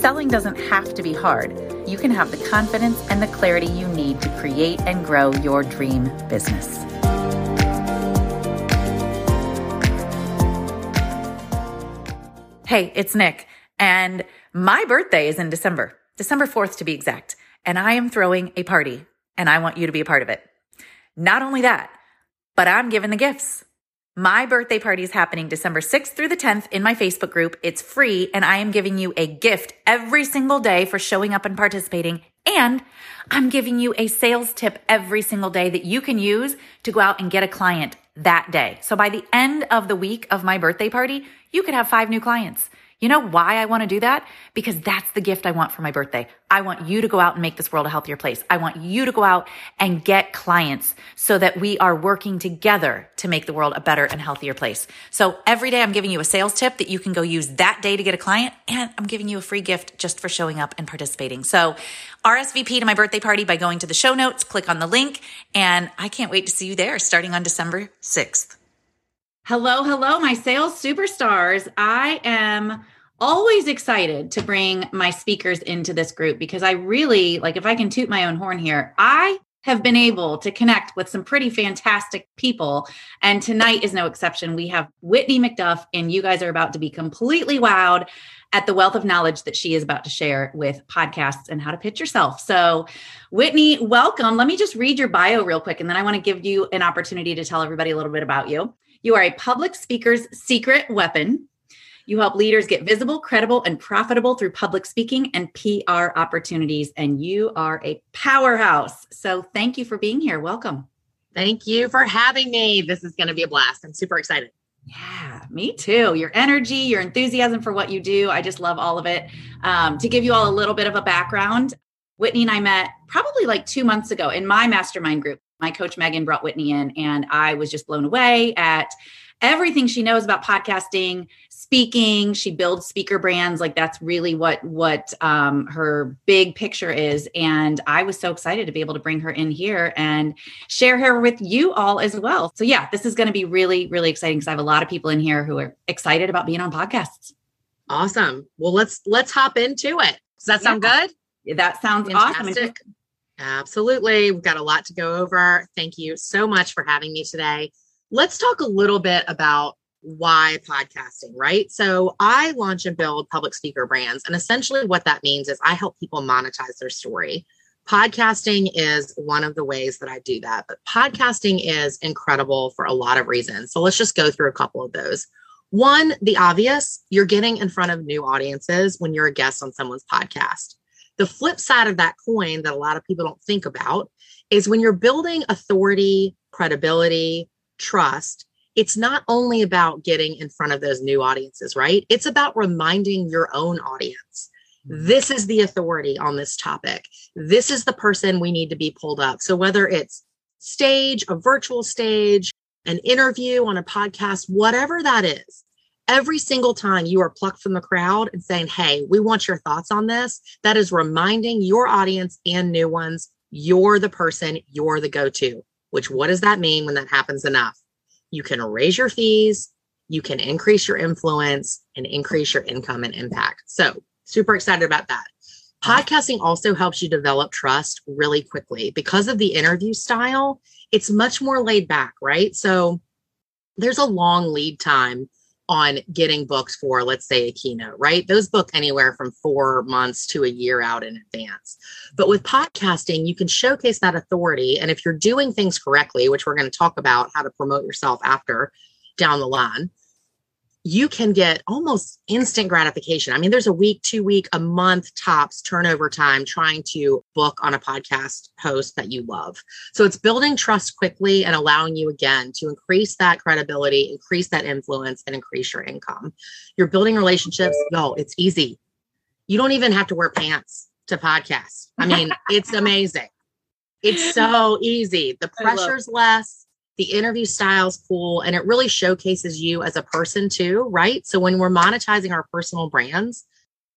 Selling doesn't have to be hard. You can have the confidence and the clarity you need to create and grow your dream business. Hey, it's Nick, and my birthday is in December, December 4th to be exact, and I am throwing a party, and I want you to be a part of it. Not only that, but I'm giving the gifts. My birthday party is happening December 6th through the 10th in my Facebook group. It's free and I am giving you a gift every single day for showing up and participating. And I'm giving you a sales tip every single day that you can use to go out and get a client that day. So by the end of the week of my birthday party, you could have five new clients. You know why I want to do that? Because that's the gift I want for my birthday. I want you to go out and make this world a healthier place. I want you to go out and get clients so that we are working together to make the world a better and healthier place. So every day I'm giving you a sales tip that you can go use that day to get a client. And I'm giving you a free gift just for showing up and participating. So RSVP to my birthday party by going to the show notes, click on the link, and I can't wait to see you there starting on December 6th. Hello, hello, my sales superstars. I am always excited to bring my speakers into this group because I really, like, if I can toot my own horn here, I have been able to connect with some pretty fantastic people. And tonight is no exception. We have Whitney McDuff, and you guys are about to be completely wowed at the wealth of knowledge that she is about to share with podcasts and how to pitch yourself. So, Whitney, welcome. Let me just read your bio real quick, and then I want to give you an opportunity to tell everybody a little bit about you. You are a public speaker's secret weapon. You help leaders get visible, credible, and profitable through public speaking and PR opportunities. And you are a powerhouse. So thank you for being here. Welcome. Thank you for having me. This is going to be a blast. I'm super excited. Yeah, me too. Your energy, your enthusiasm for what you do. I just love all of it. Um, to give you all a little bit of a background, Whitney and I met probably like two months ago in my mastermind group my coach Megan brought Whitney in, and I was just blown away at everything she knows about podcasting speaking. She builds speaker brands. Like that's really what what um, her big picture is and i was so excited to be able to bring her in here and share her with you all as well. So yeah this is going to be really really exciting because i have a lot of people in here who are excited about being on podcasts. Awesome. Well let's let's hop into it. Does that sound yeah. good? That sounds Fantastic. awesome Absolutely. We've got a lot to go over. Thank you so much for having me today. Let's talk a little bit about why podcasting, right? So I launch and build public speaker brands. And essentially, what that means is I help people monetize their story. Podcasting is one of the ways that I do that, but podcasting is incredible for a lot of reasons. So let's just go through a couple of those. One, the obvious, you're getting in front of new audiences when you're a guest on someone's podcast. The flip side of that coin that a lot of people don't think about is when you're building authority, credibility, trust, it's not only about getting in front of those new audiences, right? It's about reminding your own audience. Mm-hmm. This is the authority on this topic. This is the person we need to be pulled up. So whether it's stage, a virtual stage, an interview on a podcast, whatever that is, every single time you are plucked from the crowd and saying, Hey, we want your thoughts on this, that is reminding your audience and new ones, you're the person, you're the go to. Which, what does that mean when that happens enough? You can raise your fees, you can increase your influence and increase your income and impact. So, super excited about that. Podcasting also helps you develop trust really quickly because of the interview style. It's much more laid back, right? So, there's a long lead time on getting books for, let's say, a keynote, right? Those book anywhere from four months to a year out in advance. But with podcasting, you can showcase that authority. And if you're doing things correctly, which we're going to talk about how to promote yourself after down the line, you can get almost instant gratification. I mean, there's a week, two week, a month tops turnover time trying to book on a podcast host that you love. So it's building trust quickly and allowing you again to increase that credibility, increase that influence, and increase your income. You're building relationships. Yo, it's easy. You don't even have to wear pants to podcast. I mean, it's amazing. It's so easy. The pressure's less, the interview style's cool, and it really showcases you as a person too, right? So when we're monetizing our personal brands,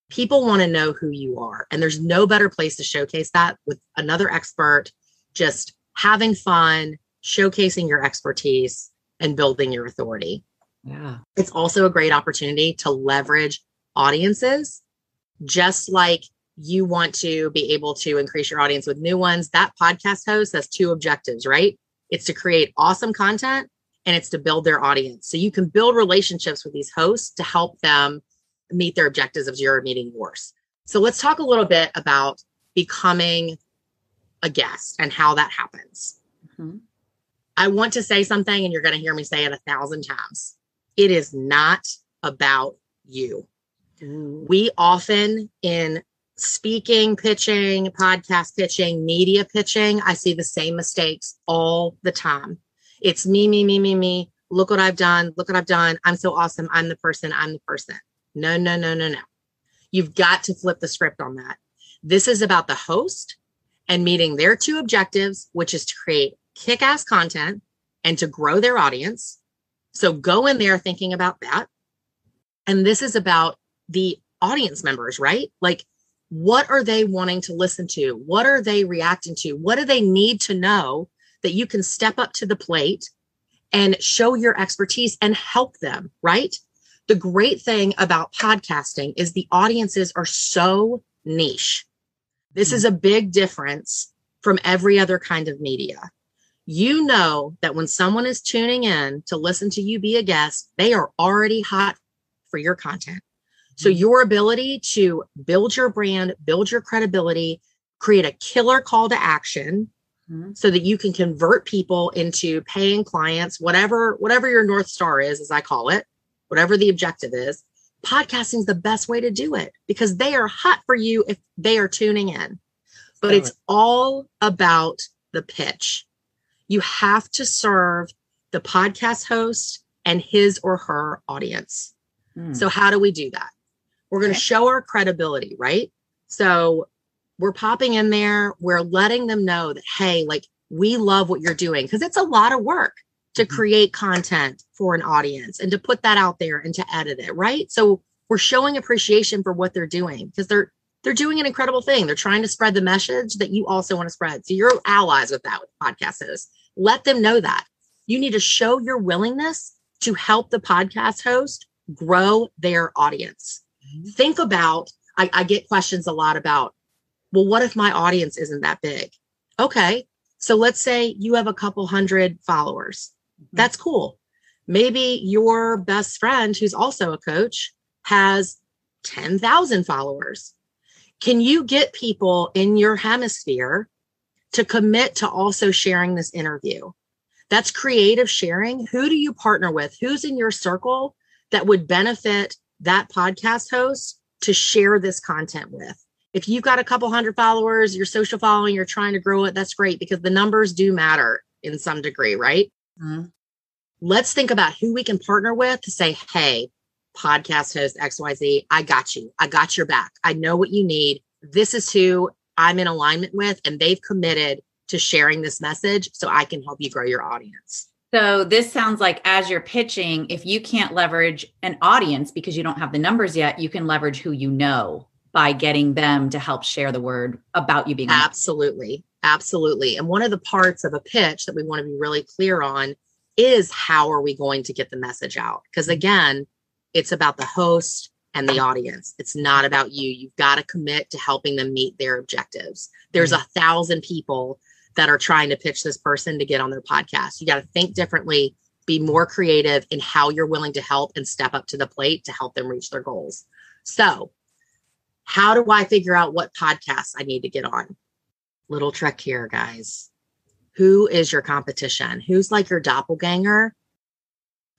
people want to know who you are. And there's no better place to showcase that with another expert, just having fun, showcasing your expertise, and building your authority. Yeah. It's also a great opportunity to leverage audiences, just like you want to be able to increase your audience with new ones. That podcast host has two objectives, right? It's to create awesome content and it's to build their audience. So you can build relationships with these hosts to help them meet their objectives of zero meeting yours. So let's talk a little bit about becoming a guest and how that happens. Mm-hmm. I want to say something, and you're going to hear me say it a thousand times. It is not about you. Ooh. We often, in speaking, pitching, podcast pitching, media pitching, I see the same mistakes all the time. It's me, me, me, me, me. Look what I've done. Look what I've done. I'm so awesome. I'm the person. I'm the person. No, no, no, no, no. You've got to flip the script on that. This is about the host and meeting their two objectives, which is to create kick ass content and to grow their audience. So go in there thinking about that. And this is about the audience members, right? Like, what are they wanting to listen to? What are they reacting to? What do they need to know that you can step up to the plate and show your expertise and help them, right? The great thing about podcasting is the audiences are so niche. This mm-hmm. is a big difference from every other kind of media. You know that when someone is tuning in to listen to you be a guest, they are already hot for your content. So your ability to build your brand, build your credibility, create a killer call to action mm-hmm. so that you can convert people into paying clients, whatever whatever your north star is as I call it, whatever the objective is. Podcasting is the best way to do it because they are hot for you if they are tuning in. But it's all about the pitch. You have to serve the podcast host and his or her audience. Hmm. So, how do we do that? We're going to show our credibility, right? So we're popping in there, we're letting them know that, hey, like we love what you're doing because it's a lot of work to mm-hmm. create content for an audience and to put that out there and to edit it, right? So we're showing appreciation for what they're doing because they're they're doing an incredible thing. They're trying to spread the message that you also want to spread. So you're allies with that with podcast hosts. Let them know that. You need to show your willingness to help the podcast host grow their audience. Think about, I, I get questions a lot about, well, what if my audience isn't that big? Okay. So let's say you have a couple hundred followers. Mm-hmm. That's cool. Maybe your best friend, who's also a coach, has 10,000 followers. Can you get people in your hemisphere to commit to also sharing this interview? That's creative sharing. Who do you partner with? Who's in your circle that would benefit that podcast host to share this content with. If you've got a couple hundred followers, your social following, you're trying to grow it, that's great because the numbers do matter in some degree, right? Mm-hmm. Let's think about who we can partner with to say, hey, podcast host XYZ, I got you. I got your back. I know what you need. This is who I'm in alignment with, and they've committed to sharing this message so I can help you grow your audience. So this sounds like as you're pitching, if you can't leverage an audience because you don't have the numbers yet, you can leverage who you know by getting them to help share the word about you being absolutely. Absolutely. And one of the parts of a pitch that we want to be really clear on is how are we going to get the message out? Because again it's about the host and the audience. It's not about you. You've got to commit to helping them meet their objectives. There's mm-hmm. a thousand people that are trying to pitch this person to get on their podcast. You got to think differently, be more creative in how you're willing to help and step up to the plate to help them reach their goals. So, how do I figure out what podcasts I need to get on? Little trick here, guys. Who is your competition? Who's like your doppelganger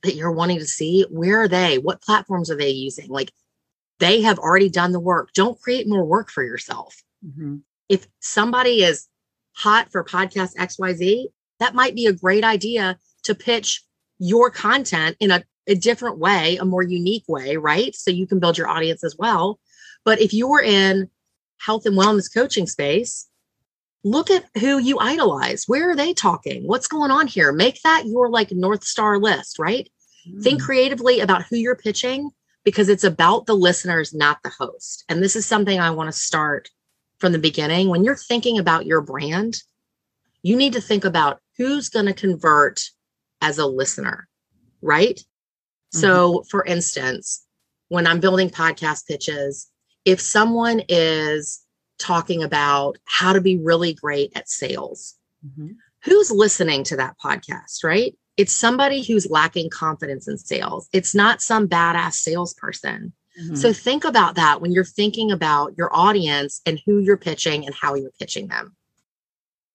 that you're wanting to see? Where are they? What platforms are they using? Like, they have already done the work. Don't create more work for yourself. Mm-hmm. If somebody is hot for podcast XYZ, that might be a great idea to pitch your content in a, a different way, a more unique way, right? So you can build your audience as well. But if you're in health and wellness coaching space, look at who you idolize. Where are they talking? What's going on here? Make that your like North Star list, right? Mm. Think creatively about who you're pitching because it's about the listeners, not the host. And this is something I want to start from the beginning. When you're thinking about your brand, you need to think about who's going to convert as a listener, right? Mm-hmm. So, for instance, when I'm building podcast pitches, if someone is talking about how to be really great at sales, mm-hmm. who's listening to that podcast, right? It's somebody who's lacking confidence in sales. It's not some badass salesperson. Mm-hmm. So think about that when you're thinking about your audience and who you're pitching and how you're pitching them.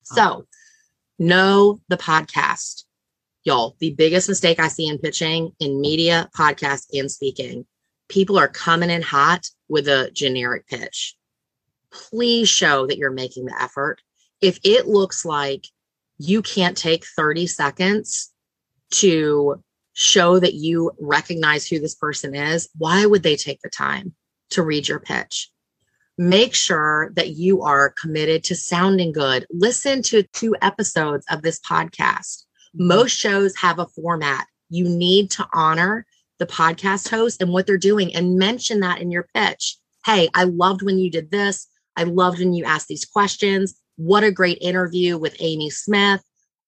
So, know the podcast. Y'all, the biggest mistake I see in pitching in media, podcast, and speaking, people are coming in hot with a generic pitch. Please show that you're making the effort. If it looks like you can't take 30 seconds to show that you recognize who this person is, why would they take the time to read your pitch? Make sure that you are committed to sounding good. Listen to two episodes of this podcast. Mm-hmm. Most shows have a format. You need to honor the podcast host and what they're doing and mention that in your pitch. Hey, I loved when you did this. I loved when you asked these questions. What a great interview with Amy Smith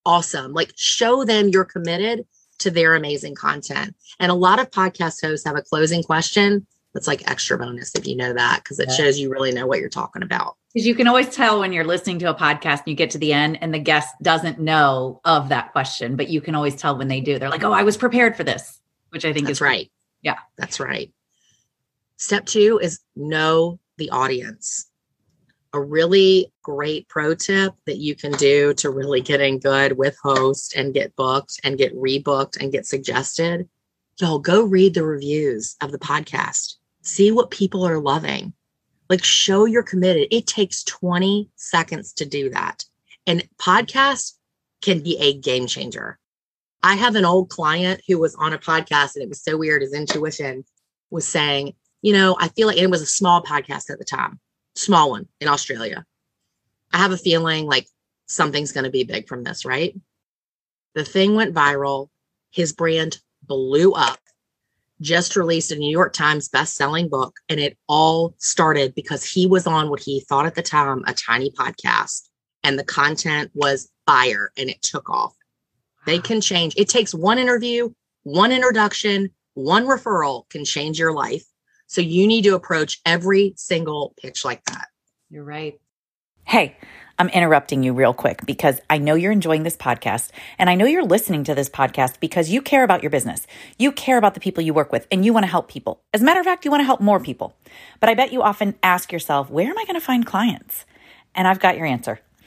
awesome. Like show them you're committed to their amazing content. And a lot of podcast hosts have a closing question that's like extra bonus if you know that, because it yeah. shows you really know what you're talking about. Because you can always tell when you're listening to a podcast and you get to the end and the guest doesn't know of that question, but you can always tell when they do. They're like, oh, I was prepared for this, which I think that's is right. Yeah. That's right. Step two is know the audience a really great pro tip that you can do to really getting good with host and get booked and get rebooked and get suggested. Y'all go read the reviews of the podcast. See what people are loving. Like show you're committed. It takes 20 seconds to do that. And podcast can be a game changer. I have an old client who was on a podcast and it was so weird. His intuition was saying, you know, I feel like it was a small podcast at the time small one in Australia. I have a feeling like something's going to be big from this, right? The thing went viral. His brand blew up. Just released a New York Times best-selling book, and it all started because he was on what he thought at the time a tiny podcast, and the content was fire, and it took off. They can change. It takes one interview, one introduction, one referral can change your life. So you need to approach every single pitch like that. You're right. Hey, I'm interrupting you real quick because I know you're enjoying this podcast and I know you're listening to this podcast because you care about your business. You care about the people you work with and you want to help people. As a matter of fact, you want to help more people. But I bet you often ask yourself, where am I going to find clients? And I've got your answer.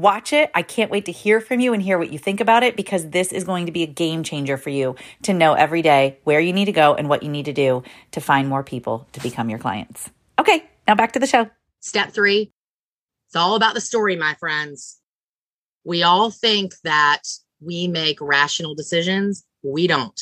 Watch it. I can't wait to hear from you and hear what you think about it because this is going to be a game changer for you to know every day where you need to go and what you need to do to find more people to become your clients. Okay, now back to the show. Step three it's all about the story, my friends. We all think that we make rational decisions. We don't.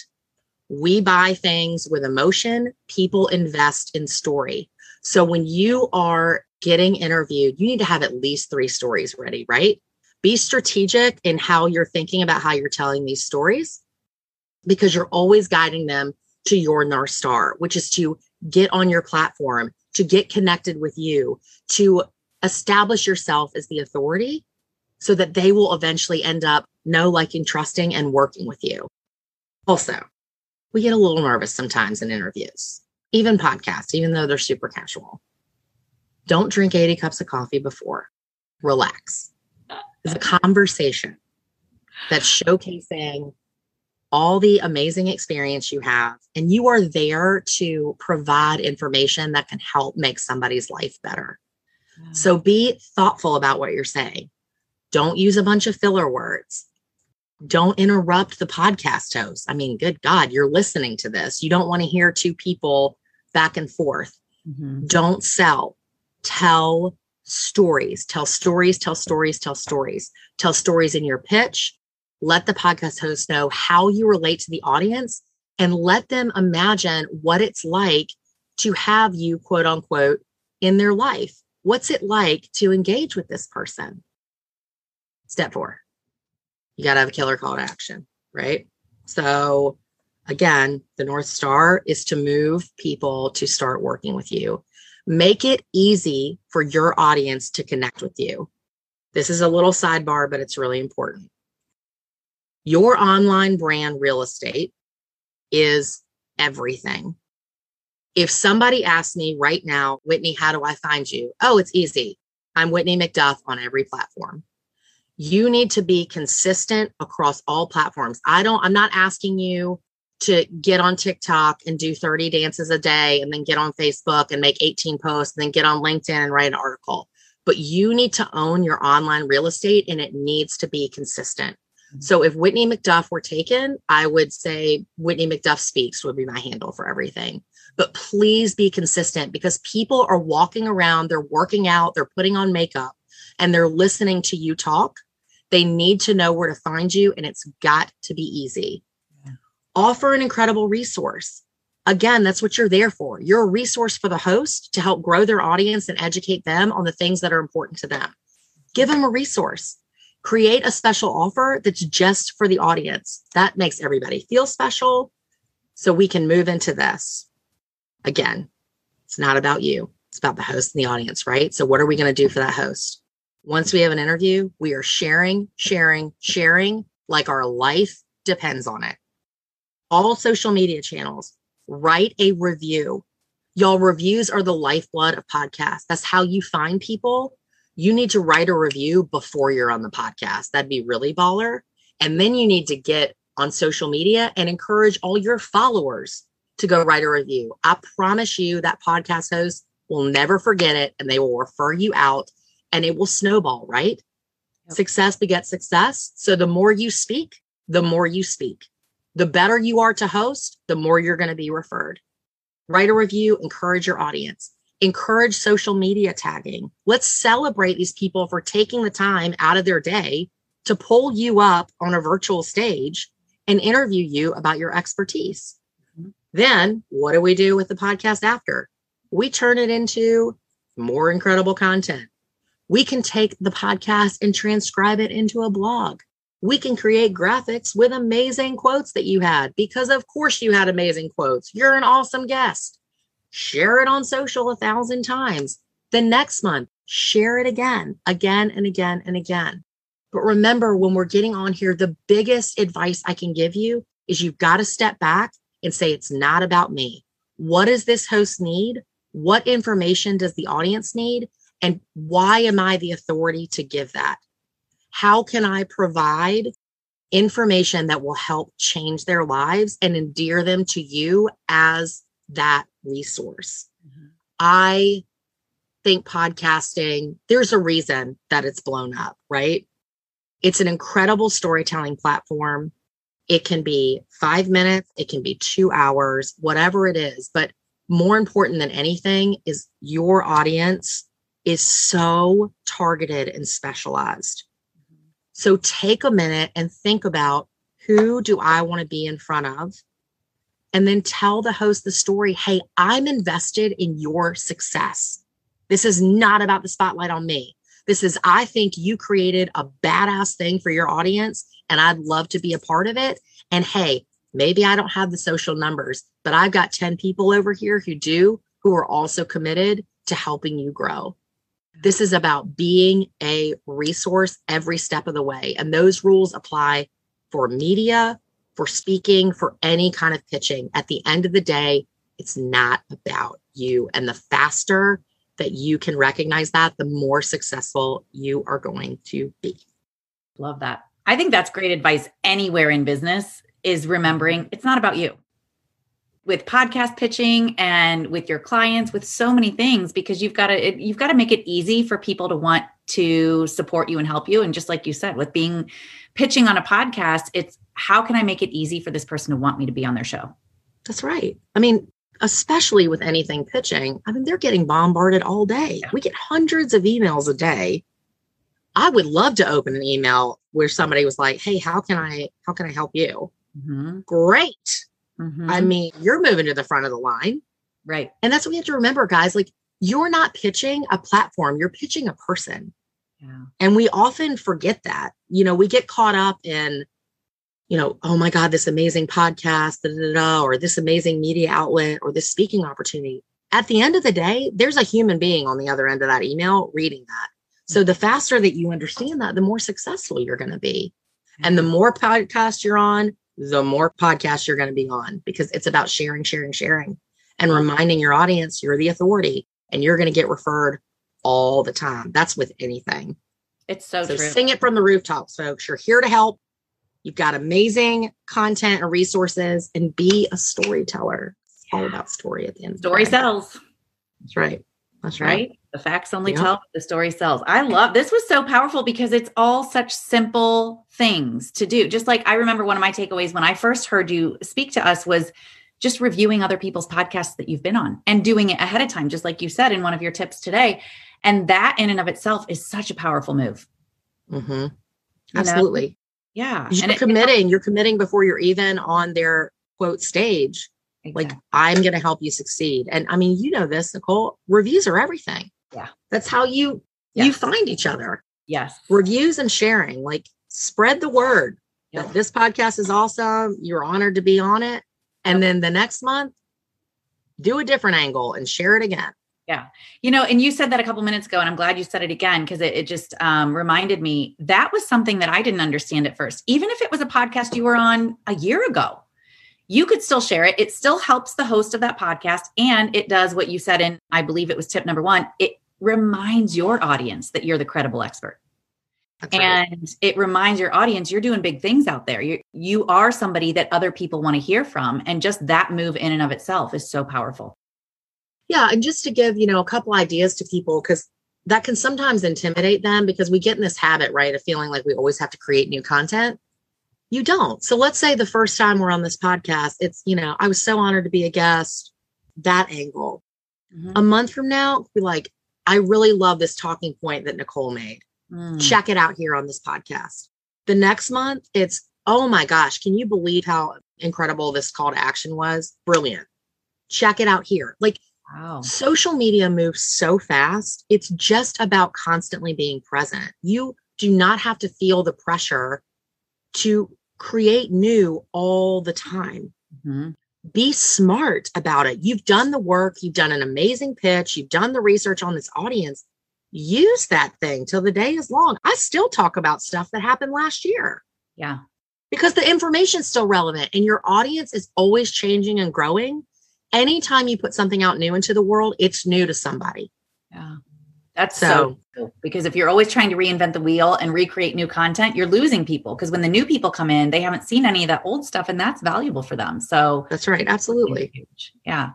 We buy things with emotion. People invest in story. So when you are getting interviewed, you need to have at least three stories ready, right? Be strategic in how you're thinking about how you're telling these stories because you're always guiding them to your North Star, which is to get on your platform, to get connected with you, to establish yourself as the authority so that they will eventually end up know, liking, trusting, and working with you. Also, we get a little nervous sometimes in interviews, even podcasts, even though they're super casual. Don't drink 80 cups of coffee before. Relax. It's a conversation that's showcasing all the amazing experience you have, and you are there to provide information that can help make somebody's life better. So be thoughtful about what you're saying. Don't use a bunch of filler words. Don't interrupt the podcast host. I mean, good God, you're listening to this. You don't want to hear two people back and forth. Mm-hmm. Don't sell. Tell stories. Tell stories, tell stories, tell stories. Tell stories in your pitch. Let the podcast host know how you relate to the audience and let them imagine what it's like to have you, quote unquote, in their life. What's it like to engage with this person? Step four, you got to have a killer call to action, right? So, again, the North Star is to move people to start working with you. Make it easy for your audience to connect with you. This is a little sidebar, but it's really important. Your online brand real estate is everything if somebody asks me right now, Whitney, how do I find you? Oh, it's easy. I'm Whitney McDuff on every platform. You need to be consistent across all platforms. I don't, I'm not asking you to get on TikTok and do 30 dances a day and then get on Facebook and make 18 posts and then get on LinkedIn and write an article. But you need to own your online real estate and it needs to be consistent. Mm-hmm. So if Whitney McDuff were taken, I would say Whitney McDuff Speaks would be my handle for everything but please be consistent because people are walking around, they're working out, they're putting on makeup, and they're listening to you talk. They need to know where to find you, and it's got to be easy. Offer an incredible resource. Again, that's what you're there for. You're a resource for the host to help grow their audience and educate them on the things that are important to them. Give them a resource. Create a special offer that's just for the audience. That makes everybody feel special. So we can move into this. Again, it's not about you. It's about the host and the audience, right? So what are we going to do for that host? Once we have an interview, we are sharing, sharing, sharing like our life depends on it. All social media channels, write a review. Y'all, reviews are the lifeblood of podcasts. That's how you find people. You need to write a review before you're on the podcast. That'd be really baller. And then you need to get on social media and encourage all your followers to go write a review. I promise you that podcast host will never forget it and they will refer you out and it will snowball, right? Yep. Success begets success. So the more you speak, the more you speak. The better you are to host, the more you're going to be referred. Write a review, encourage your audience, encourage social media tagging. Let's celebrate these people for taking the time out of their day to pull you up on a virtual stage and interview you about your expertise. Mm-hmm. Then what do we do with the podcast after? We turn it into more incredible content. We can take the podcast and transcribe it into a blog. We can create graphics with amazing quotes that you had because, of course, you had amazing quotes. You're an awesome guest. Share it on social a thousand times. The next month, share it again, again and again and again. But remember, when we're getting on here, the biggest advice I can give you is you've got to step back and say, it's not about me. What does this host need? What information does the audience need? And why am I the authority to give that? How can I provide information that will help change their lives and endear them to you as that resource? Mm-hmm. I think podcasting, there's a reason that it's blown up, right? It's an incredible storytelling platform. It can be five minutes, it can be two hours, whatever it is. But more important than anything is your audience is so targeted and specialized. So take a minute and think about who do I want to be in front of? And then tell the host the story hey, I'm invested in your success. This is not about the spotlight on me. This is, I think you created a badass thing for your audience and I'd love to be a part of it. And hey, maybe I don't have the social numbers, but I've got 10 people over here who do, who are also committed to helping you grow. This is about being a resource every step of the way. And those rules apply for media, for speaking, for any kind of pitching. At the end of the day, it's not about you. And the faster that you can recognize that, the more successful you are going to be. Love that. I think that's great advice anywhere in business. is remembering it's not about you with podcast pitching and with your clients with so many things because you've got to you've got to make it easy for people to want to support you and help you. And just like you said with being pitching on a podcast it's how can i make it easy for this person to want me to be on their show? That's right. I mean especially with anything pitching i mean they're getting bombarded all day. Yeah. we get hundreds of emails a day. I would love to open an email where somebody was like hey how can i how can i help you? Mm-hmm. great Mm-hmm. I mean, you're moving to the front of the line. Right. And that's what we have to remember, guys. Like, you're not pitching a platform, you're pitching a person. Yeah. And we often forget that. You know, we get caught up in, you know, oh my God, this amazing podcast, da, da, da, or this amazing media outlet, or this speaking opportunity. At the end of the day, there's a human being on the other end of that email reading that. So the faster that you understand that, the more successful you're going to be. And the more podcasts you're on, the more podcasts you're going to be on because it's about sharing, sharing, sharing and reminding your audience you're the authority and you're going to get referred all the time. That's with anything. It's so, so true. Sing it from the rooftops, folks. You're here to help. You've got amazing content and resources and be a storyteller. It's all about story at the end. Story sells. That's right. That's right. right? The facts only tell the story sells. I love this was so powerful because it's all such simple things to do. Just like I remember one of my takeaways when I first heard you speak to us was just reviewing other people's podcasts that you've been on and doing it ahead of time, just like you said in one of your tips today. And that in and of itself is such a powerful move. Mm-hmm. Absolutely. know? Yeah. You're and committing, it, you're committing before you're even on their quote stage Exactly. Like, I'm going to help you succeed. And I mean, you know this, Nicole, reviews are everything. Yeah. That's how you yes. you find each other. Yes. Reviews and sharing, like spread the word yep. that this podcast is awesome. You're honored to be on it. And yep. then the next month, do a different angle and share it again. Yeah. You know, and you said that a couple minutes ago, and I'm glad you said it again because it, it, just um, reminded me that was something that I didn't understand at first. Even if it was a podcast you were on a year ago, you could still share it. It still helps the host of that podcast. And it does what you said in, I believe it was tip number one, it reminds your audience that you're the credible expert. That's and right. it reminds your audience you're doing big things out there. You you are somebody that other people want to hear from, and just that move in and of itself is so powerful. Yeah, and just to give you know a couple ideas to people because that can sometimes intimidate them because we get in this habit right of feeling like we always have to create new content you don't. So let's say the first time we're on this podcast, it's, you know, I was so honored to be a guest, that angle. Mm-hmm. A month from now, be like, I really love this talking point that Nicole made. Mm. Check it out here on this podcast. The next month, it's, oh my gosh, can you believe how incredible this call to action was? Brilliant. Check it out here. Like, Wow. Social media moves so fast. It's just about constantly being present. You do not have to feel the pressure to create new all the time. Mm-hmm. Be smart about it. You've done the work, you've done an amazing pitch, you've done the research on this audience. Use that thing till the day is long. I still talk about stuff that happened last year. Yeah. Because the information is still relevant and your audience is always changing and growing. Anytime you put something out new into the world, it's new to somebody. Yeah. That's so, so cool. because if you're always trying to reinvent the wheel and recreate new content, you're losing people because when the new people come in, they haven't seen any of that old stuff and that's valuable for them. So that's right. Absolutely. Yeah.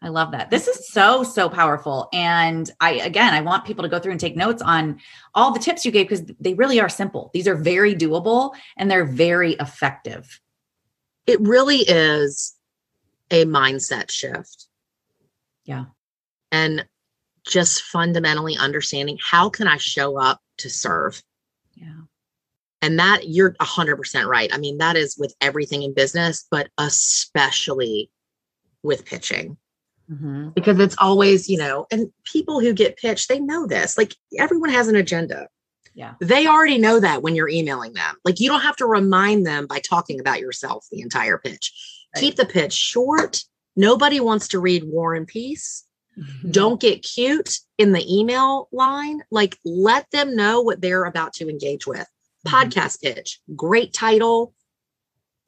I love that. This is so, so powerful. And I, again, I want people to go through and take notes on all the tips you gave because they really are simple. These are very doable and they're very effective. It really is a mindset shift. Yeah. And just fundamentally understanding how can I show up to serve? Yeah. And that you're 100% right. I mean, that is with everything in business, but especially with pitching. Mm-hmm. Because it's always, you know, and people who get pitched, they know this. Like everyone has an agenda. Yeah. They already know that when you're emailing them. Like you don't have to remind them by talking about yourself the entire pitch. Right. Keep the pitch short. Nobody wants to read War and Peace. Mm-hmm. Don't get cute in the email line. Like, let them know what they're about to engage with. Mm-hmm. Podcast pitch, great title.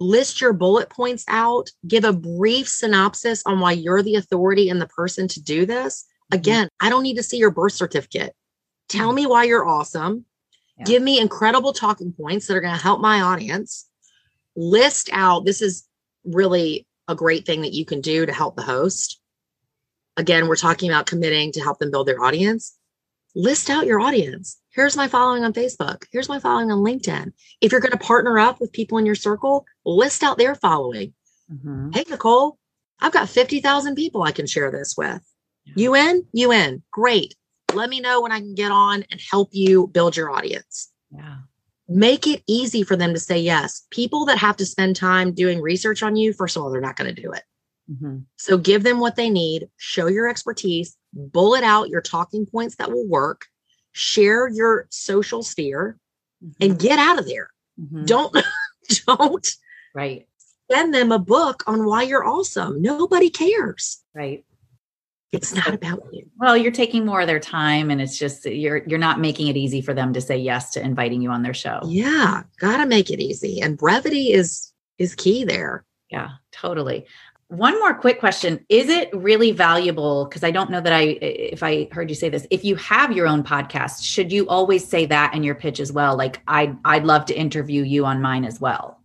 List your bullet points out. Give a brief synopsis on why you're the authority and the person to do this. Mm-hmm. Again, I don't need to see your birth certificate. Tell mm-hmm. me why you're awesome. Yeah. Give me incredible talking points that are going to help my audience. list out this is really a great thing that you can do to help the host. Again, we're talking about committing to help them build their audience. List out your audience. Here's my following on Facebook. Here's my following on LinkedIn. If you're going to partner up with people in your circle, list out their following. Mm-hmm. Hey, Nicole, I've got 50,000 people I can share this with. You in? You in? Great. Let me know when I can get on and help you build your audience. Yeah. Make it easy for them to say yes. People that have to spend time doing research on you, first of all, they're not going to do it. Mm-hmm. So give them what they need, show your expertise, bullet out your talking points that will work, share your social sphere, mm-hmm. and get out of there. Mm-hmm. Don't, don't. Right. Send them a book on why you're awesome. Nobody cares. Right. It's not about you. Well, you're taking more of their time and it's just you're you're not making it easy for them to say yes to inviting you on their show. Yeah, got to make it easy. And brevity is is key there. Yeah, totally. One more quick question. Is it really valuable because I don't know that I if I heard you say this. If you have your own podcast, should you always say that in your pitch as well? Like I I'd love to interview you on mine as well.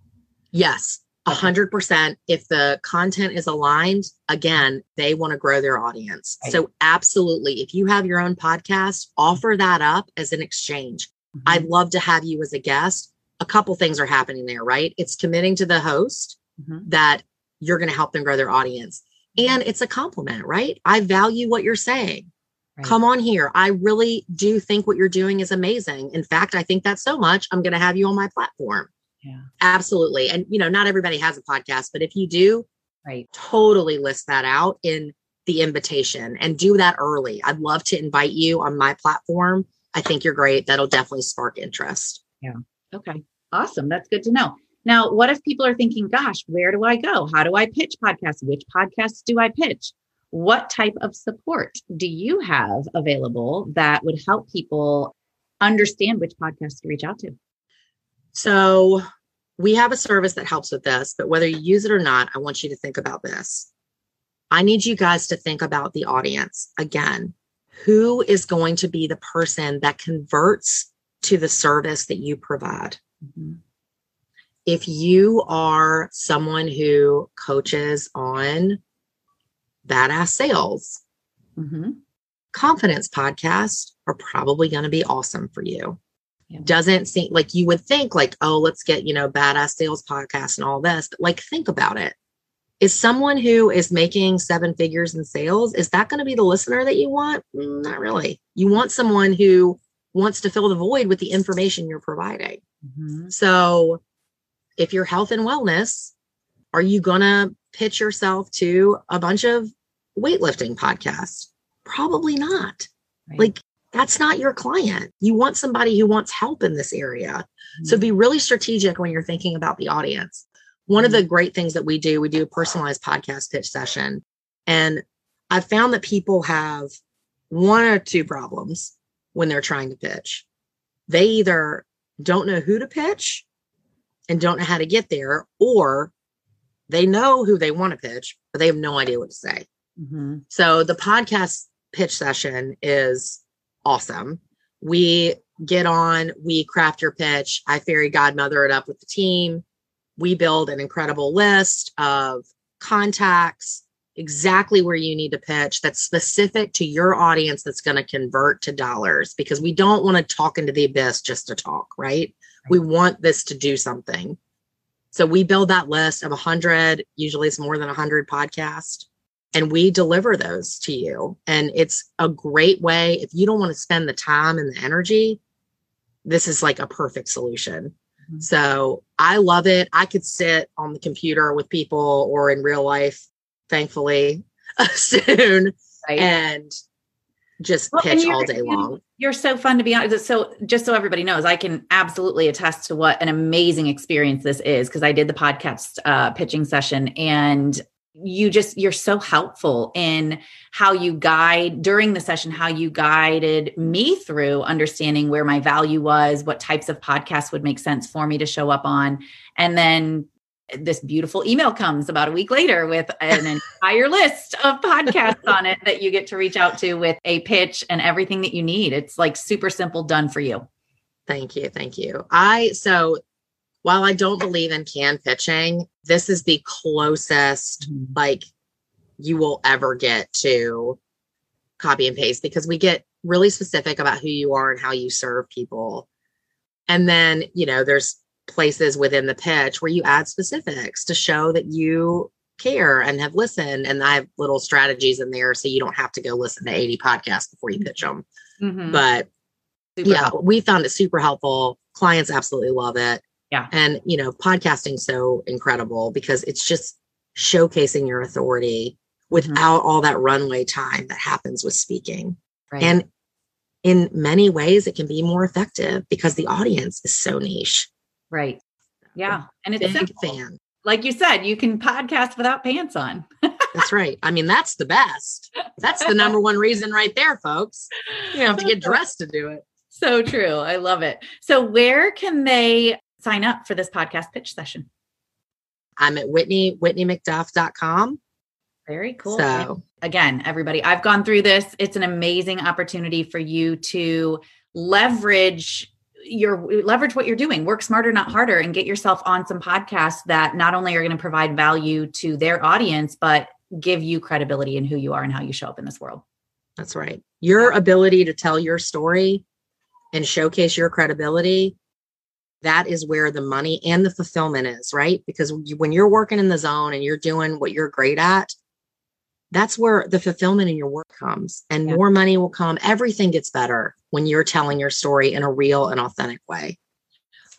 Yes. A hundred percent. If the content is aligned, again, they want to grow their audience. Right. So absolutely. If you have your own podcast, offer that up as an exchange. Mm-hmm. I'd love to have you as a guest. A couple things are happening there, right? It's committing to the host mm-hmm. that you're going to help them grow their audience. And it's a compliment, right? I value what you're saying. Right. Come on here. I really do think what you're doing is amazing. In fact, I think that so much, I'm going to have you on my platform. Yeah. Absolutely. And, you know, not everybody has a podcast, but if you do, right, totally list that out in the invitation and do that early. I'd love to invite you on my platform. I think you're great. That'll definitely spark interest. Yeah. Okay. Awesome. That's good to know. Now, what if people are thinking, gosh, where do I go? How do I pitch podcasts? Which podcasts do I pitch? What type of support do you have available that would help people understand which podcasts to reach out to? So we have a service that helps with this, but whether you use it or not, I want you to think about this. I need you guys to think about the audience again. Who is going to be the person that converts to the service that you provide? Mm-hmm. If you are someone who coaches on badass sales, mm-hmm. confidence podcasts are probably going to be awesome for you yeah. doesn't seem like you would think like oh let's get you know badass sales podcast and all this but like think about it is someone who is making seven figures in sales is that going to be the listener that you want mm, not really you want someone who wants to fill the void with the information you're providing mm-hmm. so if you're health and wellness are you going to pitch yourself to a bunch of weightlifting podcasts probably not right. like that's not your client. You want somebody who wants help in this area. Mm-hmm. So be really strategic when you're thinking about the audience. One mm-hmm. of the great things that we do, we do a personalized podcast pitch session. And I've found that people have one or two problems when they're trying to pitch. They either don't know who to pitch and don't know how to get there, or they know who they want to pitch, but they have no idea what to say. Mm-hmm. So the podcast pitch session is awesome. We get on, we craft your pitch. I fairy godmother it up with the team. We build an incredible list of contacts, exactly where you need to pitch that's specific to your audience that's going to convert to dollars because we don't want to talk into the abyss just to talk, right? We want this to do something. So we build that list of 100, usually it's more than 100 podcasts and we deliver those to you. And it's a great way if you don't want to spend the time and the energy, this is like a perfect solution. Mm-hmm. So I love it. I could sit on the computer with people or in real life, thankfully, soon right. and just well, pitch all day long. You're so fun to be on. So just so everybody knows, I can absolutely attest to what an amazing experience this is because I did the podcast uh, pitching session and you just you're so helpful in how you guide during the session how you guided me through understanding where my value was what types of podcasts would make sense for me to show up on and then this beautiful email comes about a week later with an entire list of podcasts on it that you get to reach out to with a pitch and everything that you need it's like super simple done for you thank you thank you i so while I don't believe in can pitching, this is the closest Mhm. like you will ever get to copy and paste because we get really specific about who you are and how you serve people. And then, you know, there's places within the pitch where you add specifics to show that you care and have listened. And I have little strategies in there so you don't have to go listen to 80 podcasts before you pitch them. Mhm. But Super yeah, helpful. we found it super helpful. Clients absolutely love it. Yeah. And, you know, podcasting so incredible because it's just showcasing your authority without all that runway time that happens with speaking. Right. And in many ways, it can be more effective because the audience is so niche. Right. Yeah. And it's a Big simple. fan. Like you said, you can podcast without pants on. That's right. I mean, that's the best. That's the number one reason right there, folks. You don't have to get dressed to do it. So true. I love it. So where can they sign up for this podcast pitch session? I'm at Whitney, WhitneyMcDuff.com. Very cool. So again, everybody, I've gone through this. It's an amazing opportunity for you to leverage your leverage what you're doing work smarter not harder and get yourself on some podcasts that not only are going to provide value to their audience but give you credibility in who you are and how you show up in this world That's right. Your ability to tell your story and showcase your credibility, that is where the money and the fulfillment is, right? Because when you're working in the zone and you're doing what you're great at, that's where the fulfillment in your work comes and Yeah. more money will come. Everything gets better when you're telling your story in a real and authentic way.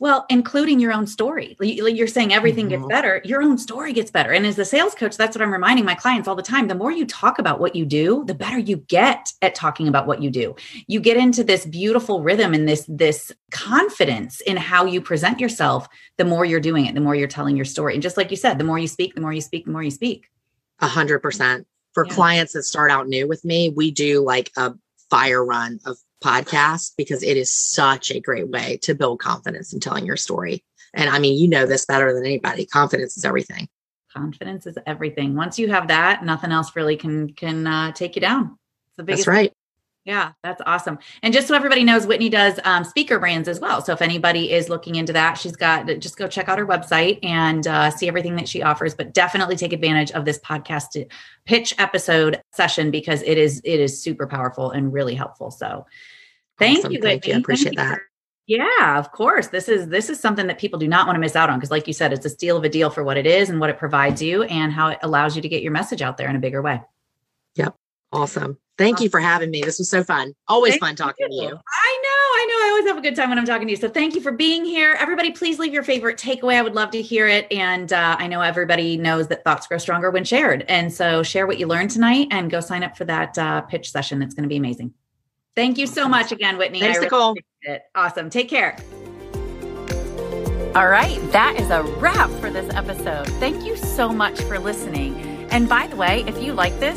well including your own story you're saying everything gets Mhm. better your own story gets better and as a sales coach that's what i'm reminding my clients all the time the more you talk about what you do the better you get at talking about what you do you get into this beautiful rhythm and this this confidence in how you present yourself the more you're doing it the more you're telling your story and just like you said the more you speak the more you speak the more you speak A hundred percent. For Yeah. clients that start out new with me, we do like a fire run of podcasts because it is such a great way to build confidence in telling your story. And I mean, you know this better than anybody. Confidence is everything. confidence is everything once you have that nothing else really can can uh, take you down it's the biggest That's right. Yeah, that's awesome. And just so everybody knows, Whitney does um, speaker brands as well. So if anybody is looking into that, she's got just go check out her website and uh, see everything that she offers. But definitely take advantage of this podcast pitch episode session because it is it is super powerful and really helpful. So thank Awesome. you, Thank you. I Whitney. appreciate you that. yeah, of course. This is this is something that people do not want to miss out on because, like you said, it's a steal of a deal for what it is and what it provides you and how it allows you to get your message out there in a bigger way. Awesome. Thank you for having me. This was so fun. Always Thank fun talking to you. I know, I know. I always have a good time when I'm talking to you. So thank you for being here. Everybody, please leave your favorite takeaway. I would love to hear it. And uh, I know everybody knows that thoughts grow stronger when shared. And so share what you learned tonight and go sign up for that uh, pitch session. That's going to be amazing. Thank you so much again, Whitney. Thanks, I really Nicole. appreciate it. Awesome. Take care. All right, that is a wrap for this episode. Thank you so much for listening. And by the way, if you like this,